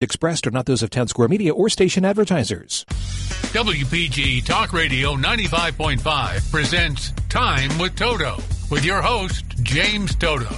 expressed are not those of Town Square Media or station advertisers. WPG Talk Radio 95.5 presents Time with Toto with your host, James Toto.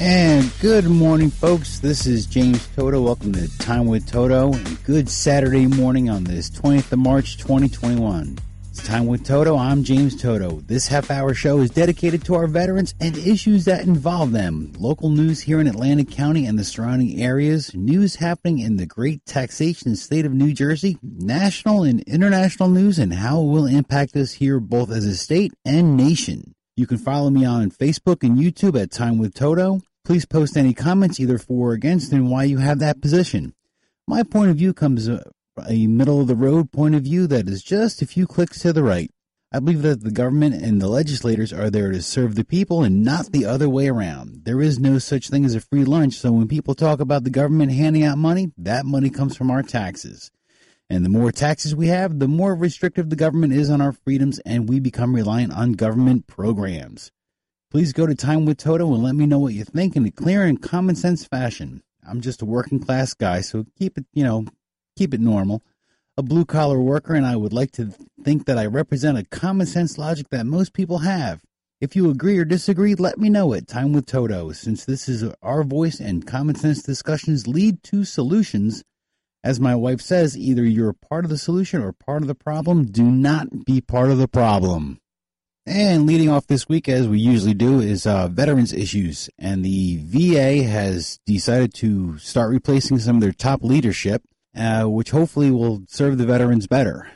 And good morning, folks. This is James Toto. Welcome to Time with Toto. And good Saturday morning on this 20th of March, 2021. Time with Toto. I'm James Toto. This half hour show is dedicated to our veterans and issues that involve them. Local news here in Atlantic County and the surrounding areas, news happening in the great taxation state of New Jersey, national and international news, and how it will impact us here both as a state and nation. You can follow me on Facebook and YouTube at Time with Toto. Please post any comments either for or against and why you have that position. My point of view comes uh, a middle of the road point of view that is just a few clicks to the right. I believe that the government and the legislators are there to serve the people and not the other way around. There is no such thing as a free lunch, so when people talk about the government handing out money, that money comes from our taxes. And the more taxes we have, the more restrictive the government is on our freedoms, and we become reliant on government programs. Please go to Time with Toto and let me know what you think in a clear and common sense fashion. I'm just a working class guy, so keep it, you know, keep it normal. A blue collar worker, and I would like to think that I represent a common sense logic that most people have. If you agree or disagree, let me know at Time with Toto, since this is our voice and common sense discussions lead to solutions. As my wife says, either you're part of the solution or part of the problem. Do not be part of the problem. And leading off this week, as we usually do, is uh, veterans issues. And the VA has decided to start replacing some of their top leadership uh, which hopefully will serve the veterans better.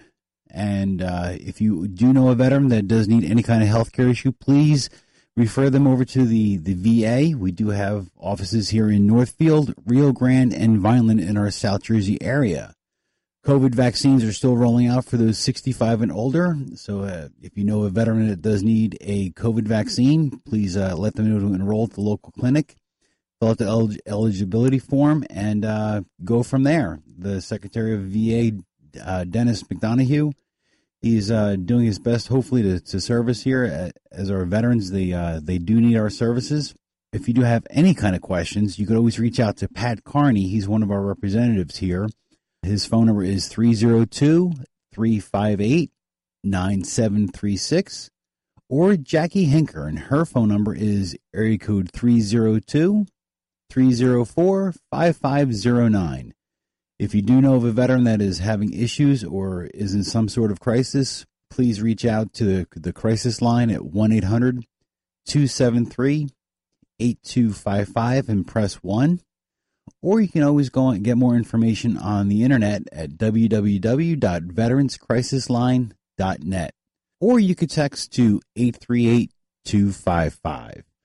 And uh, if you do know a veteran that does need any kind of health care issue, please refer them over to the, the VA. We do have offices here in Northfield, Rio Grande, and Vineland in our South Jersey area. COVID vaccines are still rolling out for those 65 and older. So uh, if you know a veteran that does need a COVID vaccine, please uh, let them know to enroll at the local clinic fill out the elig- eligibility form, and uh, go from there. The Secretary of VA, uh, Dennis McDonough, he's uh, doing his best, hopefully, to, to serve us here as our veterans. They uh, they do need our services. If you do have any kind of questions, you could always reach out to Pat Carney. He's one of our representatives here. His phone number is 302 358 9736 or Jackie Hinker, and her phone number is area code 302 304 5509. If you do know of a veteran that is having issues or is in some sort of crisis, please reach out to the, crisis line at 1 800 273 8255 and press 1. Or you can always go and get more information on the internet at www.veteranscrisisline.net. Or you could text to 838 255.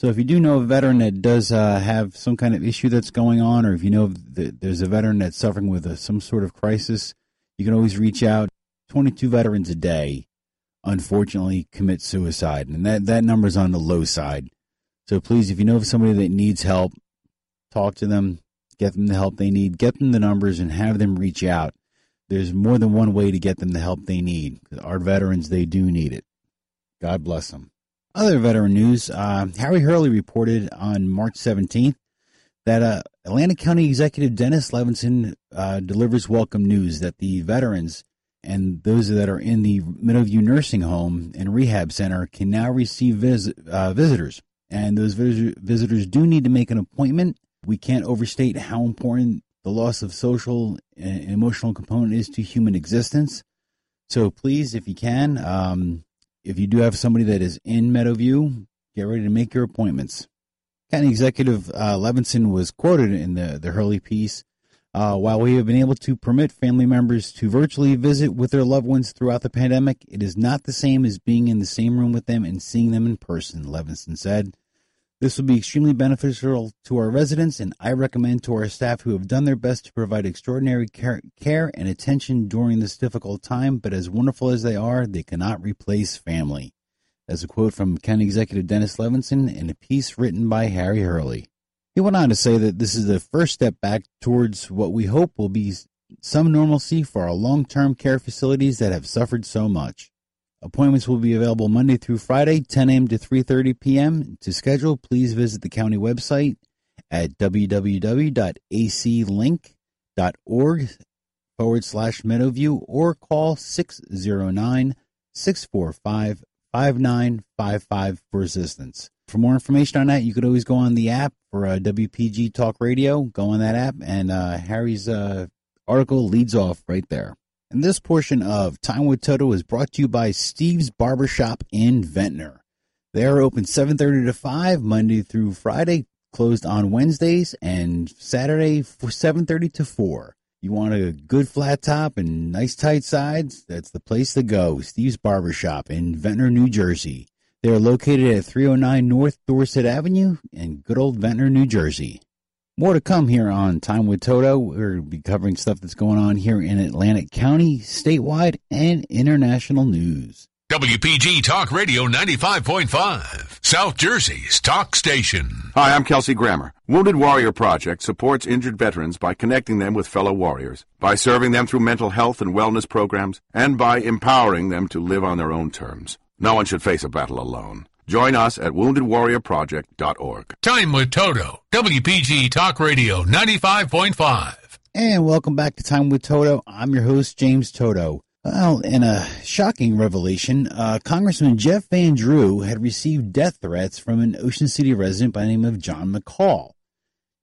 So if you do know a veteran that does uh, have some kind of issue that's going on, or if you know that there's a veteran that's suffering with a, some sort of crisis, you can always reach out. 22 veterans a day, unfortunately, commit suicide, and that that number's on the low side. So please, if you know of somebody that needs help, talk to them, get them the help they need, get them the numbers, and have them reach out. There's more than one way to get them the help they need. Our veterans, they do need it. God bless them. Other veteran news uh, Harry Hurley reported on March 17th that uh, Atlantic County Executive Dennis Levinson uh, delivers welcome news that the veterans and those that are in the Meadowview Nursing Home and Rehab Center can now receive vis- uh, visitors. And those vis- visitors do need to make an appointment. We can't overstate how important the loss of social and emotional component is to human existence. So please, if you can, um, if you do have somebody that is in Meadowview, get ready to make your appointments. County Executive uh, Levinson was quoted in the, the Hurley piece. Uh, while we have been able to permit family members to virtually visit with their loved ones throughout the pandemic, it is not the same as being in the same room with them and seeing them in person, Levinson said. This will be extremely beneficial to our residents, and I recommend to our staff who have done their best to provide extraordinary care, care, and attention during this difficult time. But as wonderful as they are, they cannot replace family. As a quote from County Executive Dennis Levinson in a piece written by Harry Hurley. He went on to say that this is the first step back towards what we hope will be some normalcy for our long term care facilities that have suffered so much. Appointments will be available Monday through Friday, 10 a.m. to 3:30 p.m. To schedule, please visit the county website at www.aclink.org forward slash Meadowview or call 609 645 5955 for assistance. For more information on that, you could always go on the app for uh, WPG Talk Radio. Go on that app, and uh, Harry's uh, article leads off right there. And this portion of Time with Toto is brought to you by Steve's Barbershop in Ventnor. They are open 7.30 to 5, Monday through Friday, closed on Wednesdays, and Saturday for 7.30 to 4. You want a good flat top and nice tight sides? That's the place to go. Steve's Barbershop in Ventnor, New Jersey. They are located at 309 North Dorset Avenue in good old Ventnor, New Jersey. More to come here on Time with Toto. We're going to be covering stuff that's going on here in Atlantic County, statewide, and international news. WPG Talk Radio 95.5, South Jersey's talk station. Hi, I'm Kelsey Grammer. Wounded Warrior Project supports injured veterans by connecting them with fellow warriors, by serving them through mental health and wellness programs, and by empowering them to live on their own terms. No one should face a battle alone. Join us at woundedwarriorproject.org. Time with Toto, WPG Talk Radio 95.5. And welcome back to Time with Toto. I'm your host, James Toto. Well, in a shocking revelation, uh, Congressman Jeff Van Drew had received death threats from an Ocean City resident by the name of John McCall.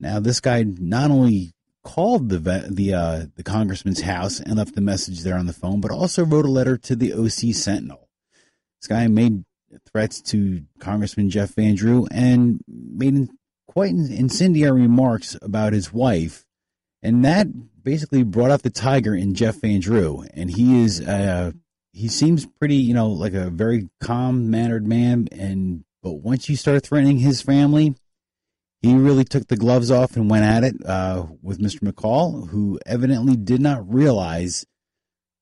Now, this guy not only called the the uh, the congressman's house and left a message there on the phone, but also wrote a letter to the OC Sentinel. This guy made threats to Congressman Jeff Van Drew and made quite incendiary remarks about his wife, and that basically brought out the tiger in Jeff Van Drew, and he is uh, he seems pretty, you know, like a very calm mannered man, and but once you start threatening his family, he really took the gloves off and went at it uh, with Mr. McCall, who evidently did not realize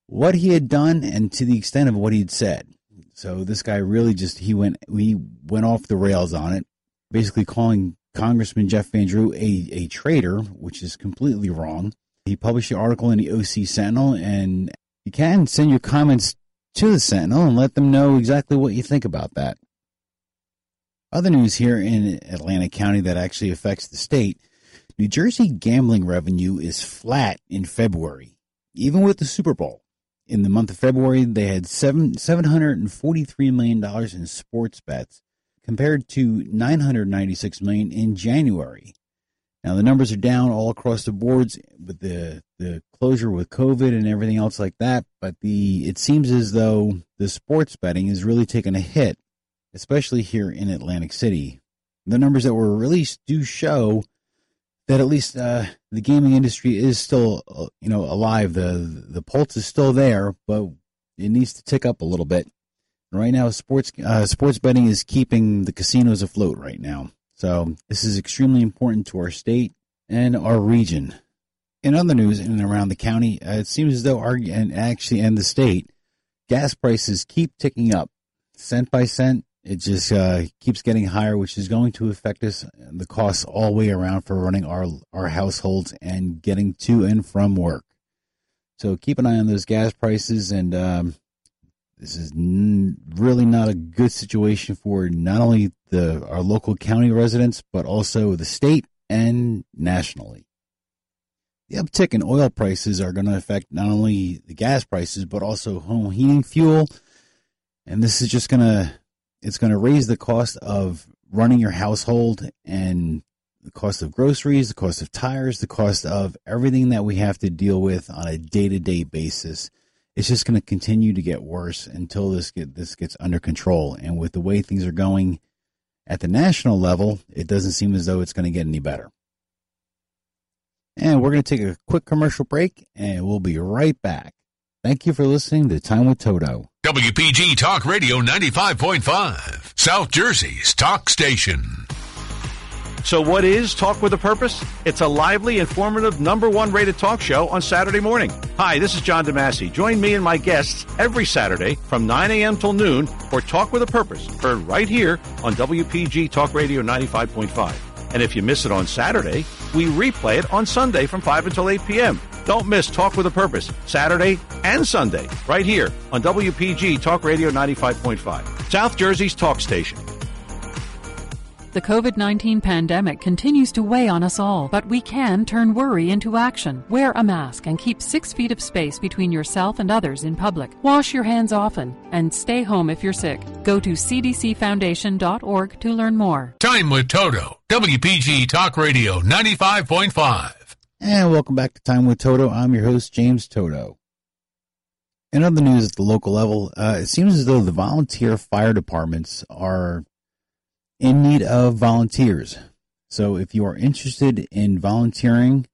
what he had done and to the extent of what he had said. So this guy really just he went he went off the rails on it, basically calling Congressman Jeff Van Drew a, a traitor, which is completely wrong. He published the article in the OC Sentinel, and you can send your comments to the Sentinel and let them know exactly what you think about that. Other news here in Atlantic County that actually affects the state New Jersey gambling revenue is flat in February, even with the Super Bowl. In the month of February, they had seven, $743 million in sports bets compared to 996 million in January. Now the numbers are down all across the boards with the the closure with COVID and everything else like that. But the it seems as though the sports betting is really taking a hit, especially here in Atlantic City. The numbers that were released do show that at least uh, the gaming industry is still uh, you know alive. The the pulse is still there, but it needs to tick up a little bit. Right now, sports uh, sports betting is keeping the casinos afloat right now. So this is extremely important to our state and our region. In other news, in and around the county, uh, it seems as though our and actually and the state, gas prices keep ticking up, cent by cent. It just uh, keeps getting higher, which is going to affect us the costs all the way around for running our our households and getting to and from work. So keep an eye on those gas prices and um, this is n- really not a good situation for not only the our local county residents but also the state and nationally. The uptick in oil prices are going to affect not only the gas prices but also home heating fuel, and this is just going to it's going to raise the cost of running your household and the cost of groceries, the cost of tires, the cost of everything that we have to deal with on a day to day basis it's just going to continue to get worse until this get this gets under control. And with the way things are going at the national level, it doesn't seem as though it's going to get any better. And we're going to take a quick commercial break, and we'll be right back. Thank you for listening to Time with Toto. WPG Talk Radio 95.5, South Jersey's talk station. So, what is Talk with a Purpose? It's a lively, informative, number one rated talk show on Saturday morning. Hi, this is John DeMasi. Join me and my guests every Saturday from 9 a.m. till noon for Talk with a Purpose, heard right here on WPG Talk Radio 95.5. And if you miss it on Saturday, we replay it on Sunday from 5 until 8 p.m. Don't miss Talk with a Purpose, Saturday and Sunday, right here on WPG Talk Radio 95.5, South Jersey's talk station. The COVID 19 pandemic continues to weigh on us all, but we can turn worry into action. Wear a mask and keep six feet of space between yourself and others in public. Wash your hands often and stay home if you're sick. Go to cdcfoundation.org to learn more. Time with Toto, WPG Talk Radio 95.5. And welcome back to Time with Toto. I'm your host, James Toto. In other news at the local level, uh, it seems as though the volunteer fire departments are in need of volunteers. So if you are interested in volunteering,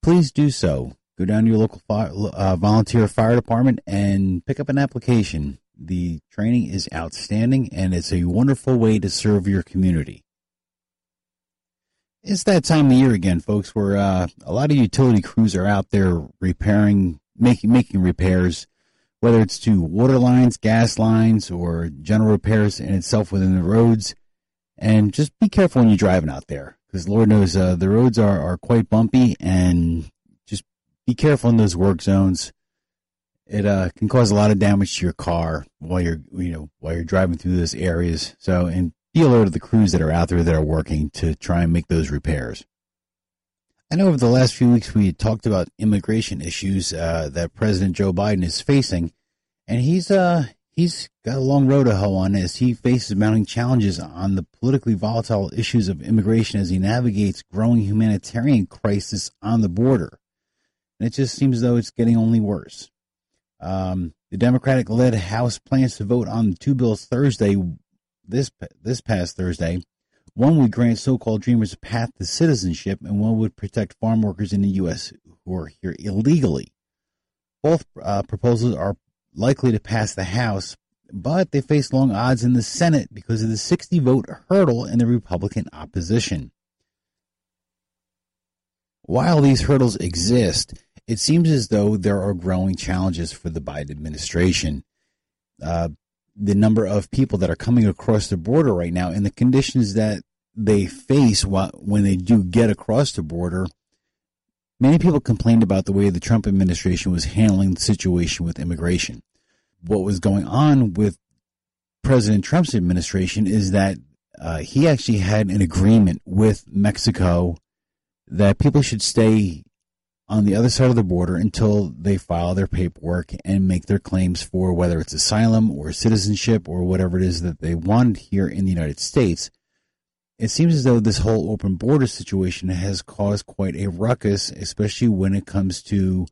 please do so. Go down to your local fire, uh, volunteer fire department and pick up an application. The training is outstanding and it's a wonderful way to serve your community. It's that time of year again, folks, where uh, a lot of utility crews are out there repairing, making making repairs, whether it's to water lines, gas lines, or general repairs in itself within the roads. And just be careful when you're driving out there, because Lord knows uh, the roads are, are quite bumpy, and just be careful in those work zones. It uh, can cause a lot of damage to your car while you're you know while you're driving through those areas. So and be alert of the crews that are out there that are working to try and make those repairs. I know over the last few weeks we talked about immigration issues uh, that President Joe Biden is facing, and he's uh he's got a long road to hoe on as he faces mounting challenges on the politically volatile issues of immigration as he navigates growing humanitarian crisis on the border. And it just seems as though it's getting only worse. Um, the Democratic-led House plans to vote on two bills Thursday, this this past Thursday. One would grant so-called dreamers a path to citizenship, and one would protect farm workers in the U.S. who are here illegally. Both uh, proposals are likely to pass the House, but they face long odds in the Senate because of the 60 vote hurdle in the Republican opposition. While these hurdles exist, it seems as though there are growing challenges for the Biden administration. Uh, the number of people that are coming across the border right now and the conditions that they face when they do get across the border Many people complained about the way the Trump administration was handling the situation with immigration. What was going on with President Trump's administration is that uh, he actually had an agreement with Mexico that people should stay on the other side of the border until they file their paperwork and make their claims for whether it's asylum or citizenship or whatever it is that they want here in the United States it seems as though this whole open border situation has caused quite a ruckus, especially when it comes to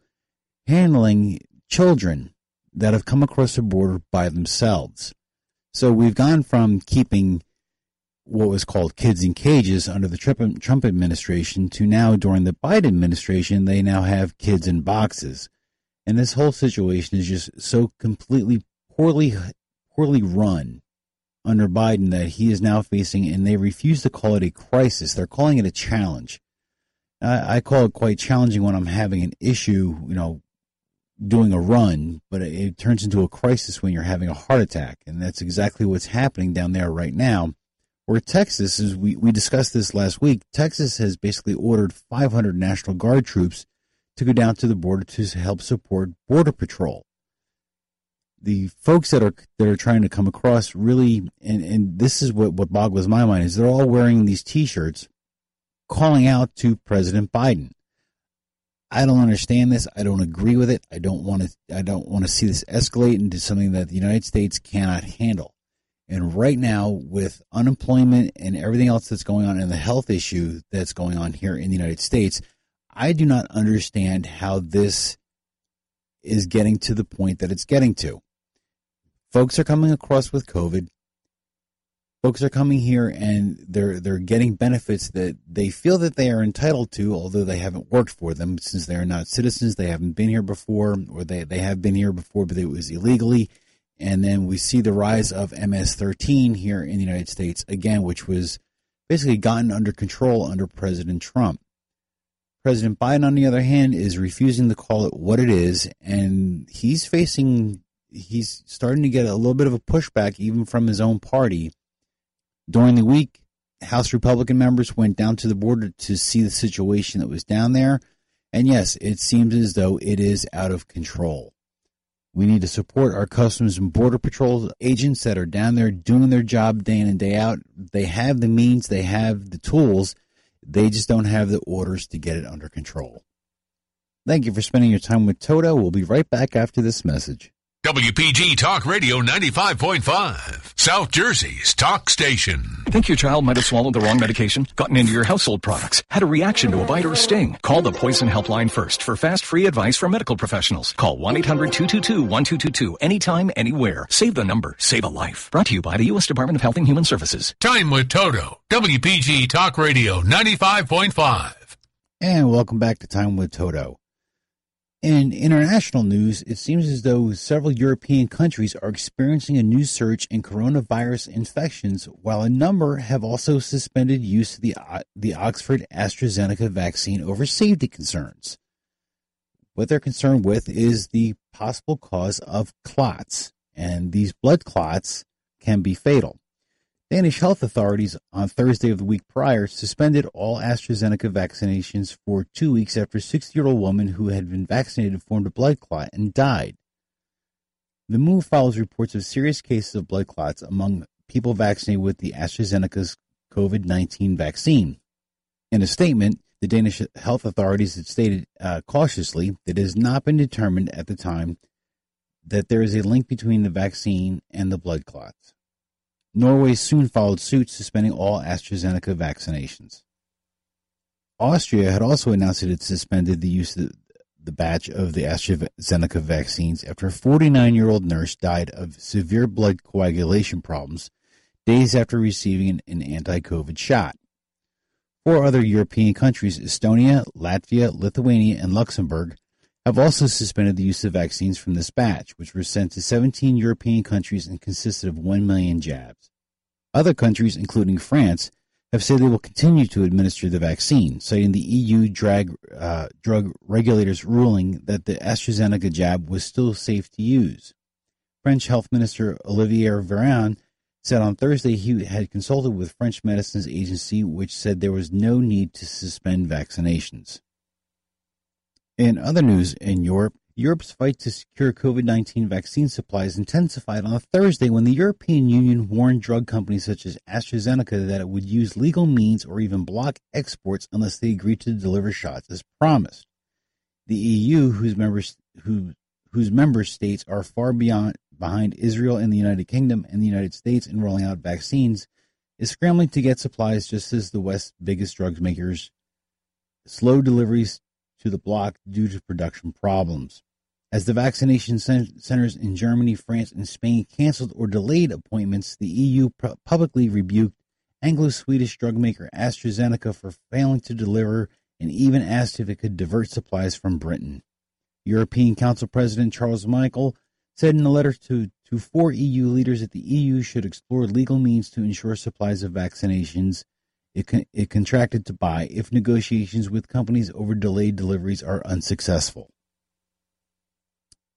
handling children that have come across the border by themselves. So we've gone from keeping what was called kids in cages under the Trump, administration to now during the Biden administration, they now have kids in boxes. And this whole situation is just so completely poorly, poorly run under Biden that he is now facing, and they refuse to call it a crisis. They're calling it a challenge. I, I call it quite challenging when I'm having an issue, you know, doing a run, but it, it turns into a crisis when you're having a heart attack. And that's exactly what's happening down there right now. Where Texas is, we, we discussed this last week. Texas has basically ordered 500 National Guard troops to go down to the border to help support Border Patrol the folks that are that are trying to come across really and, and this is what, what boggles my mind is they're all wearing these t-shirts calling out to President Biden. I don't understand this. I don't agree with it. I don't want to I don't want to see this escalate into something that the United States cannot handle. And right now with unemployment and everything else that's going on and the health issue that's going on here in the United States, I do not understand how this is getting to the point that it's getting to folks are coming across with COVID. Folks are coming here and they're they're getting benefits that they feel that they are entitled to, although they haven't worked for them since they are not citizens. They haven't been here before, or they, they have been here before, but it was illegally. And then we see the rise of MS-13 here in the United States again, which was basically gotten under control under President Trump. President Biden, on the other hand, is refusing to call it what it is, and he's facing he's starting to get a little bit of a pushback even from his own party. During the week, House Republican members went down to the border to see the situation that was down there. And yes, it seems as though it is out of control. We need to support our Customs and Border Patrol agents that are down there doing their job day in and day out. They have the means, they have the tools, they just don't have the orders to get it under control. Thank you for spending your time with Toto. We'll be right back after this message. WPG Talk Radio 95.5, South Jersey's talk station. Think your child might have swallowed the wrong medication, gotten into your household products, had a reaction to a bite or a sting? Call the Poison Helpline first for fast, free advice from medical professionals. Call 1-800-222-1222 anytime, anywhere. Save the number, save a life. Brought to you by the U.S. Department of Health and Human Services. Time with Toto, WPG Talk Radio 95.5. And welcome back to Time with Toto. In international news, it seems as though several European countries are experiencing a new surge in coronavirus infections, while a number have also suspended use of the, uh, the Oxford AstraZeneca vaccine over safety concerns. What they're concerned with is the possible cause of clots, and these blood clots can be fatal. Danish health authorities on Thursday of the week prior suspended all AstraZeneca vaccinations for two weeks after a 60 year old woman who had been vaccinated formed a blood clot and died. The move follows reports of serious cases of blood clots among people vaccinated with the AstraZeneca's COVID 19 vaccine. In a statement, the Danish health authorities had stated uh, cautiously that it has not been determined at the time that there is a link between the vaccine and the blood clots. Norway soon followed suit, suspending all AstraZeneca vaccinations. Austria had also announced that it suspended the use of the batch of the AstraZeneca vaccines after a 49 year old nurse died of severe blood coagulation problems days after receiving an anti COVID shot. Four other European countries, Estonia, Latvia, Lithuania, and Luxembourg, have also suspended the use of vaccines from this batch, which were sent to 17 European countries and consisted of 1 million jabs. Other countries, including France, have said they will continue to administer the vaccine, citing the EU drag, uh, drug regulators' ruling that the AstraZeneca jab was still safe to use. French Health Minister Olivier Véran said on Thursday he had consulted with French Medicines Agency, which said there was no need to suspend vaccinations. In other news in Europe, Europe's fight to secure COVID 19 vaccine supplies intensified on Thursday when the European Union warned drug companies such as AstraZeneca that it would use legal means or even block exports unless they agreed to deliver shots as promised. The EU, whose members, who, whose member states are far beyond behind Israel and the United Kingdom and the United States in rolling out vaccines, is scrambling to get supplies just as the West's biggest drug makers slow deliveries to the block due to production problems. As the vaccination centers in Germany, France, and Spain canceled or delayed appointments, the EU publicly rebuked Anglo Swedish drug maker AstraZeneca for failing to deliver and even asked if it could divert supplies from Britain. European Council President Charles Michel said in a letter to, to four EU leaders that the EU should explore legal means to ensure supplies of vaccinations it, con- it contracted to buy if negotiations with companies over delayed deliveries are unsuccessful.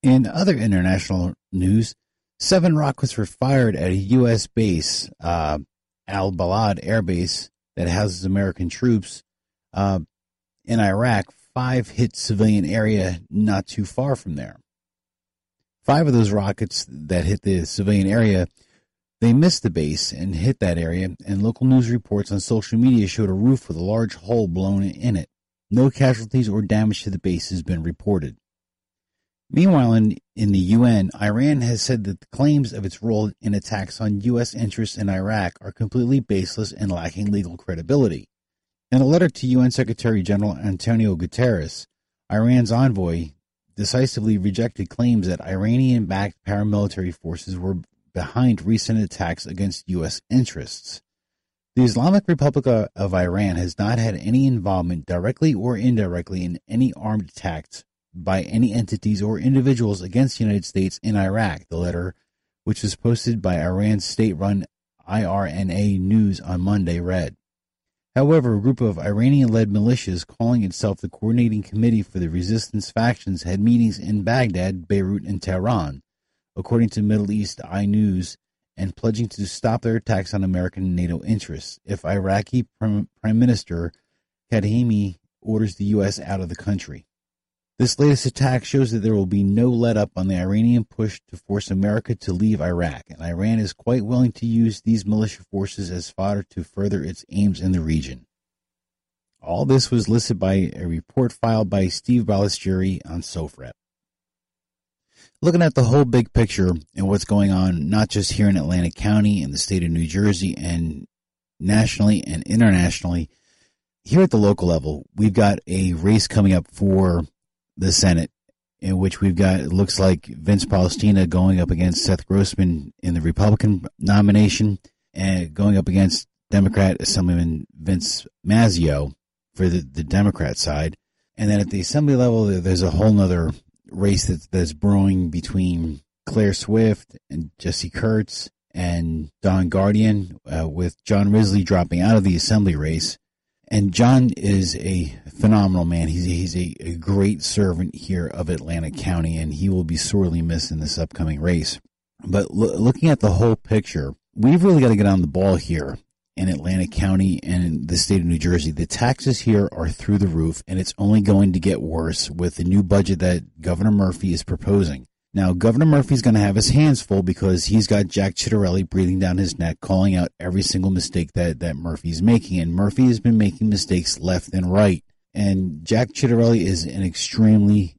In other international news, seven rockets were fired at a U.S. base, uh, Al Balad Air Base, that houses American troops uh, in Iraq. Five hit civilian area not too far from there. Five of those rockets that hit the civilian area they missed the base and hit that area, and local news reports on social media showed a roof with a large hole blown in it. No casualties or damage to the base has been reported. Meanwhile, in, in the UN, Iran has said that the claims of its role in attacks on U.S. interests in Iraq are completely baseless and lacking legal credibility. In a letter to UN Secretary General Antonio Guterres, Iran's envoy decisively rejected claims that Iranian backed paramilitary forces were behind recent attacks against U.S. interests. The Islamic Republic of Iran has not had any involvement, directly or indirectly, in any armed attacks by any entities or individuals against the United States in Iraq, the letter, which was posted by Iran's state run IRNA News on Monday, read. However, a group of Iranian led militias calling itself the Coordinating Committee for the Resistance Factions had meetings in Baghdad, Beirut, and Tehran, according to Middle East Eye News, and pledging to stop their attacks on American NATO interests if Iraqi Prime Minister Kadhimi orders the U.S. out of the country. This latest attack shows that there will be no let up on the Iranian push to force America to leave Iraq, and Iran is quite willing to use these militia forces as fodder to further its aims in the region. All this was listed by a report filed by Steve Balestrieri on SOFREP. Looking at the whole big picture and what's going on, not just here in Atlantic County and the state of New Jersey and nationally and internationally, here at the local level, we've got a race coming up for the Senate in which we've got, it looks like Vince Polistina going up against Seth Grossman in the Republican nomination and going up against Democrat Assemblyman Vince Mazzeo for the, the Democrat side. And then at the assembly level, there's a whole other race that's, that's brewing between Claire Swift and Jesse Kurtz and Don Guardian, uh, with John Risley dropping out of the assembly race. And John is a phenomenal man. He's, he's a, a great servant here of Atlantic County, and he will be sorely missed in this upcoming race. But lo- looking at the whole picture, we've really got to get on the ball here in Atlantic County and the state of New Jersey. The taxes here are through the roof, and it's only going to get worse with the new budget that Governor Murphy is proposing. Now, Governor Murphy's going to have his hands full because he's got Jack Ciattarelli breathing down his neck, calling out every single mistake that, that Murphy's making. And Murphy has been making mistakes left and right. And Jack Ciattarelli is an extremely,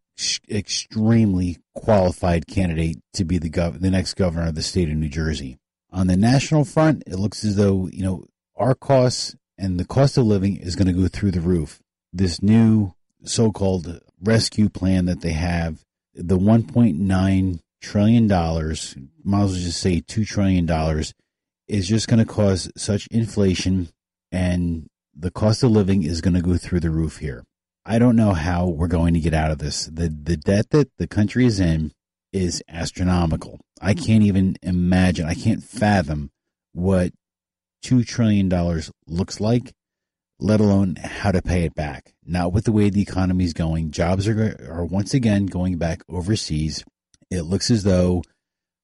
extremely qualified candidate to be the, gov- the next governor of the state of New Jersey. On the national front, it looks as though, you know, our costs and the cost of living is going to go through the roof. This new so called rescue plan that they have the 1.9 trillion dollars, might as well just say 2 trillion dollars, is just going to cause such inflation and the cost of living is going to go through the roof here. I don't know how we're going to get out of this. The the debt that the country is in is mm-hmm. astronomical. I mm-hmm. can't even imagine. I can't fathom what 2 trillion dollars looks like let alone how to pay it back. Not with the way the economy is going. Jobs are, are once again going back overseas. It looks as though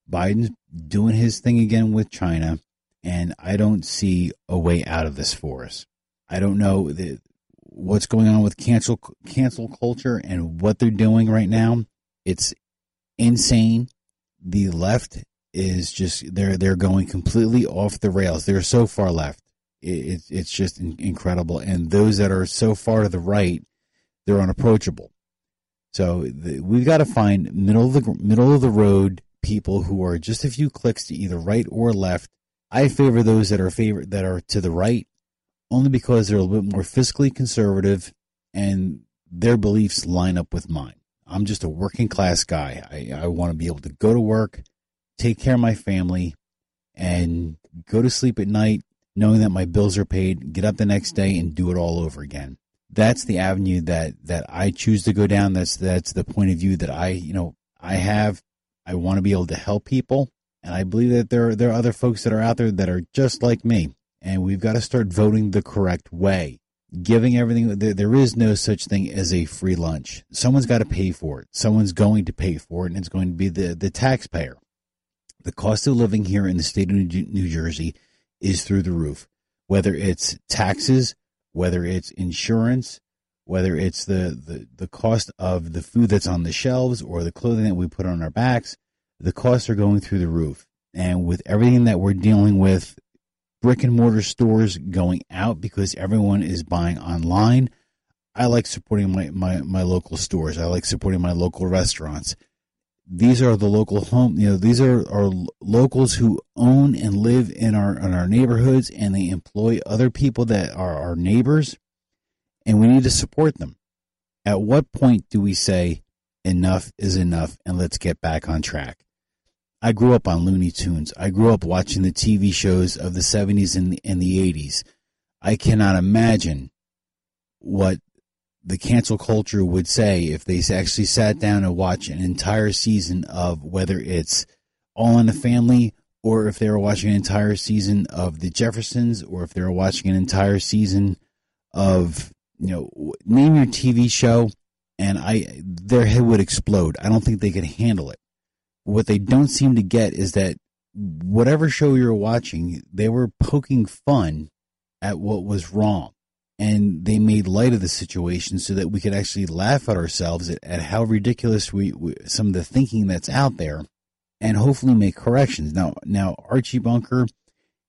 Biden's doing his thing again with China, and I don't see a way out of this for us. I don't know the, what's going on with cancel cancel culture and what they're doing right now. It's insane. The left is just they're they're going completely off the rails. They're so far left it, it's just incredible. And those that are so far to the right, they're unapproachable. So the, we've got to find middle of the middle of the road people who are just a few clicks to either right or left. I favor those that are favor that are to the right, only because they're a little bit more fiscally conservative and their beliefs line up with mine. I'm just a working class guy. I, I want to be able to go to work, take care of my family, and go to sleep at night knowing that my bills are paid, get up the next day and do it all over again. That's the avenue that, that I choose to go down. That's, that's the point of view that I, you know, I have. I want to be able to help people. And I believe that there, are, there are other folks that are out there that are just like me. And we've got to start voting the correct way. Giving everything, there, there is no such thing as a free lunch. Someone's got to pay for it. Someone's going to pay for it, and it's going to be the, the taxpayer. The cost of living here in the state of New Jersey is through the roof. Whether it's taxes, whether it's insurance, whether it's the, the, the cost of the food that's on the shelves or the clothing that we put on our backs, the costs are going through the roof. And with everything that we're dealing with, brick and mortar stores going out because everyone is buying online. I like supporting my, my, my local stores. I like supporting my local restaurants these are the local home you know these are our locals who own and live in our in our neighborhoods and they employ other people that are our neighbors and we need to support them at what point do we say enough is enough and let's get back on track i grew up on looney tunes i grew up watching the tv shows of the 70s and the, and the 80s i cannot imagine what the cancel culture would say if they actually sat down and watched an entire season of whether it's All in the Family or if they were watching an entire season of The Jeffersons or if they were watching an entire season of, you know, name your TV show and I their head would explode. I don't think they could handle it. What they don't seem to get is that whatever show you're watching, they were poking fun at what was wrong. And they made light of the situation so that we could actually laugh at ourselves at, at how ridiculous we, we, some of the thinking that's out there and hopefully make corrections. Now now archie bunker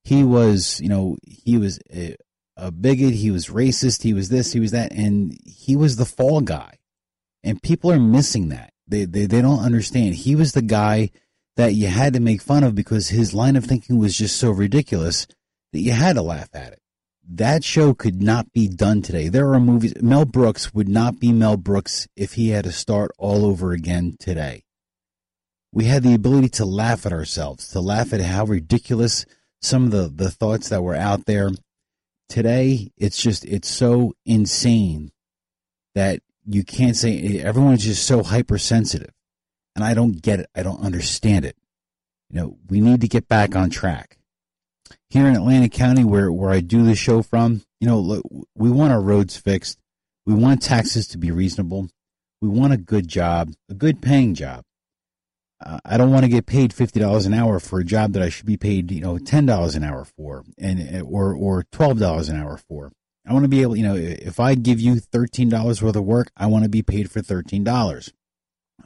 he was you know he was a, a bigot he was racist he was this he was that and he was the fall guy. And people are missing that they, they they don't understand he was the guy that you had to make fun of because his line of thinking was just so ridiculous that you had to laugh at it that show could not be done today. There are movies. Mel Brooks would not be Mel Brooks if he had to start all over again today. We had the ability to laugh at ourselves, to laugh at how ridiculous some of the, the thoughts that were out there. Today, it's just, it's so insane that you can't say, everyone's just so hypersensitive. And I don't get it. I don't understand it. You know, we need to get back on track here in Atlantic County, where where I do the show from, you know, look, we want our roads fixed. We want taxes to be reasonable. We want a good job, a good paying job. Uh, I don't want to get paid fifty dollars an hour for a job that I should be paid, you know, ten dollars an hour for, and or or twelve dollars an hour for. I want to be able, you know, if I give you thirteen dollars worth of work, I want to be paid for thirteen dollars.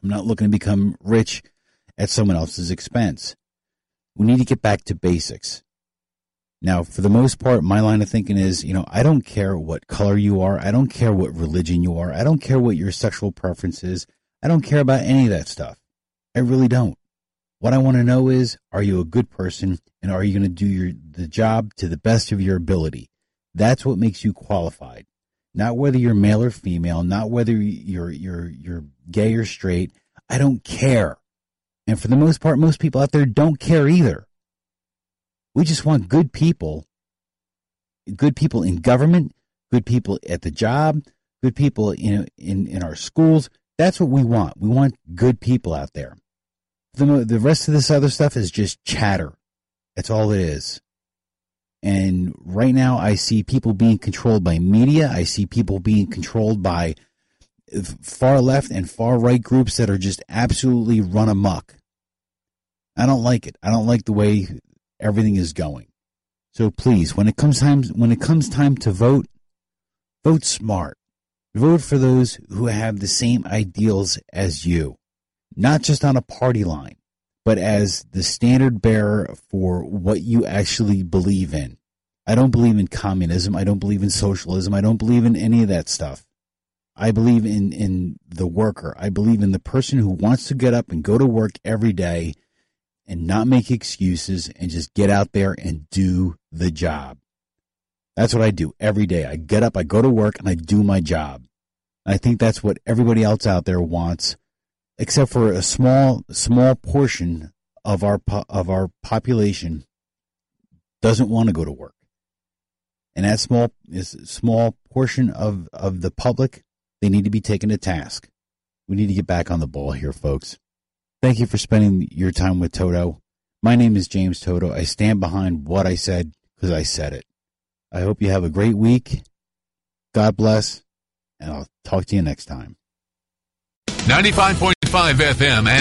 I'm not looking to become rich at someone else's expense. We need to get back to basics. Now, for the most part, my line of thinking is, you know, I don't care what color you are. I don't care what religion you are. I don't care what your sexual preference is. I don't care about any of that stuff. I really don't. What I want to know is, are you a good person and are you going to do your, the job to the best of your ability? That's what makes you qualified. Not whether you're male or female, not whether you're, you're, you're gay or straight. I don't care. And for the most part, most people out there don't care either. We just want good people, good people in government, good people at the job, good people in, in, in our schools. That's what we want. We want good people out there. The, the rest of this other stuff is just chatter. That's all it is. And right now, I see people being controlled by media. I see people being controlled by far left and far right groups that are just absolutely run amok. I don't like it. I don't like the way everything is going. So please, when it comes time when it comes time to vote, vote smart. Vote for those who have the same ideals as you, not just on a party line, but as the standard bearer for what you actually believe in. I don't believe in communism. I don't believe in socialism. I don't believe in any of that stuff. I believe in, in the worker. I believe in the person who wants to get up and go to work every day and not make excuses and just get out there and do the job. That's what I do every day. I get up, I go to work, and I do my job. I think that's what everybody else out there wants, except for a small, small portion of our of our population doesn't want to go to work, and that small is small portion of of the public. They need to be taken to task. We need to get back on the ball here, folks. Thank you for spending your time with Toto. My name is James Toto. I stand behind what I said because I said it. I hope you have a great week. God bless, and I'll talk to you next time. 95.5 FM and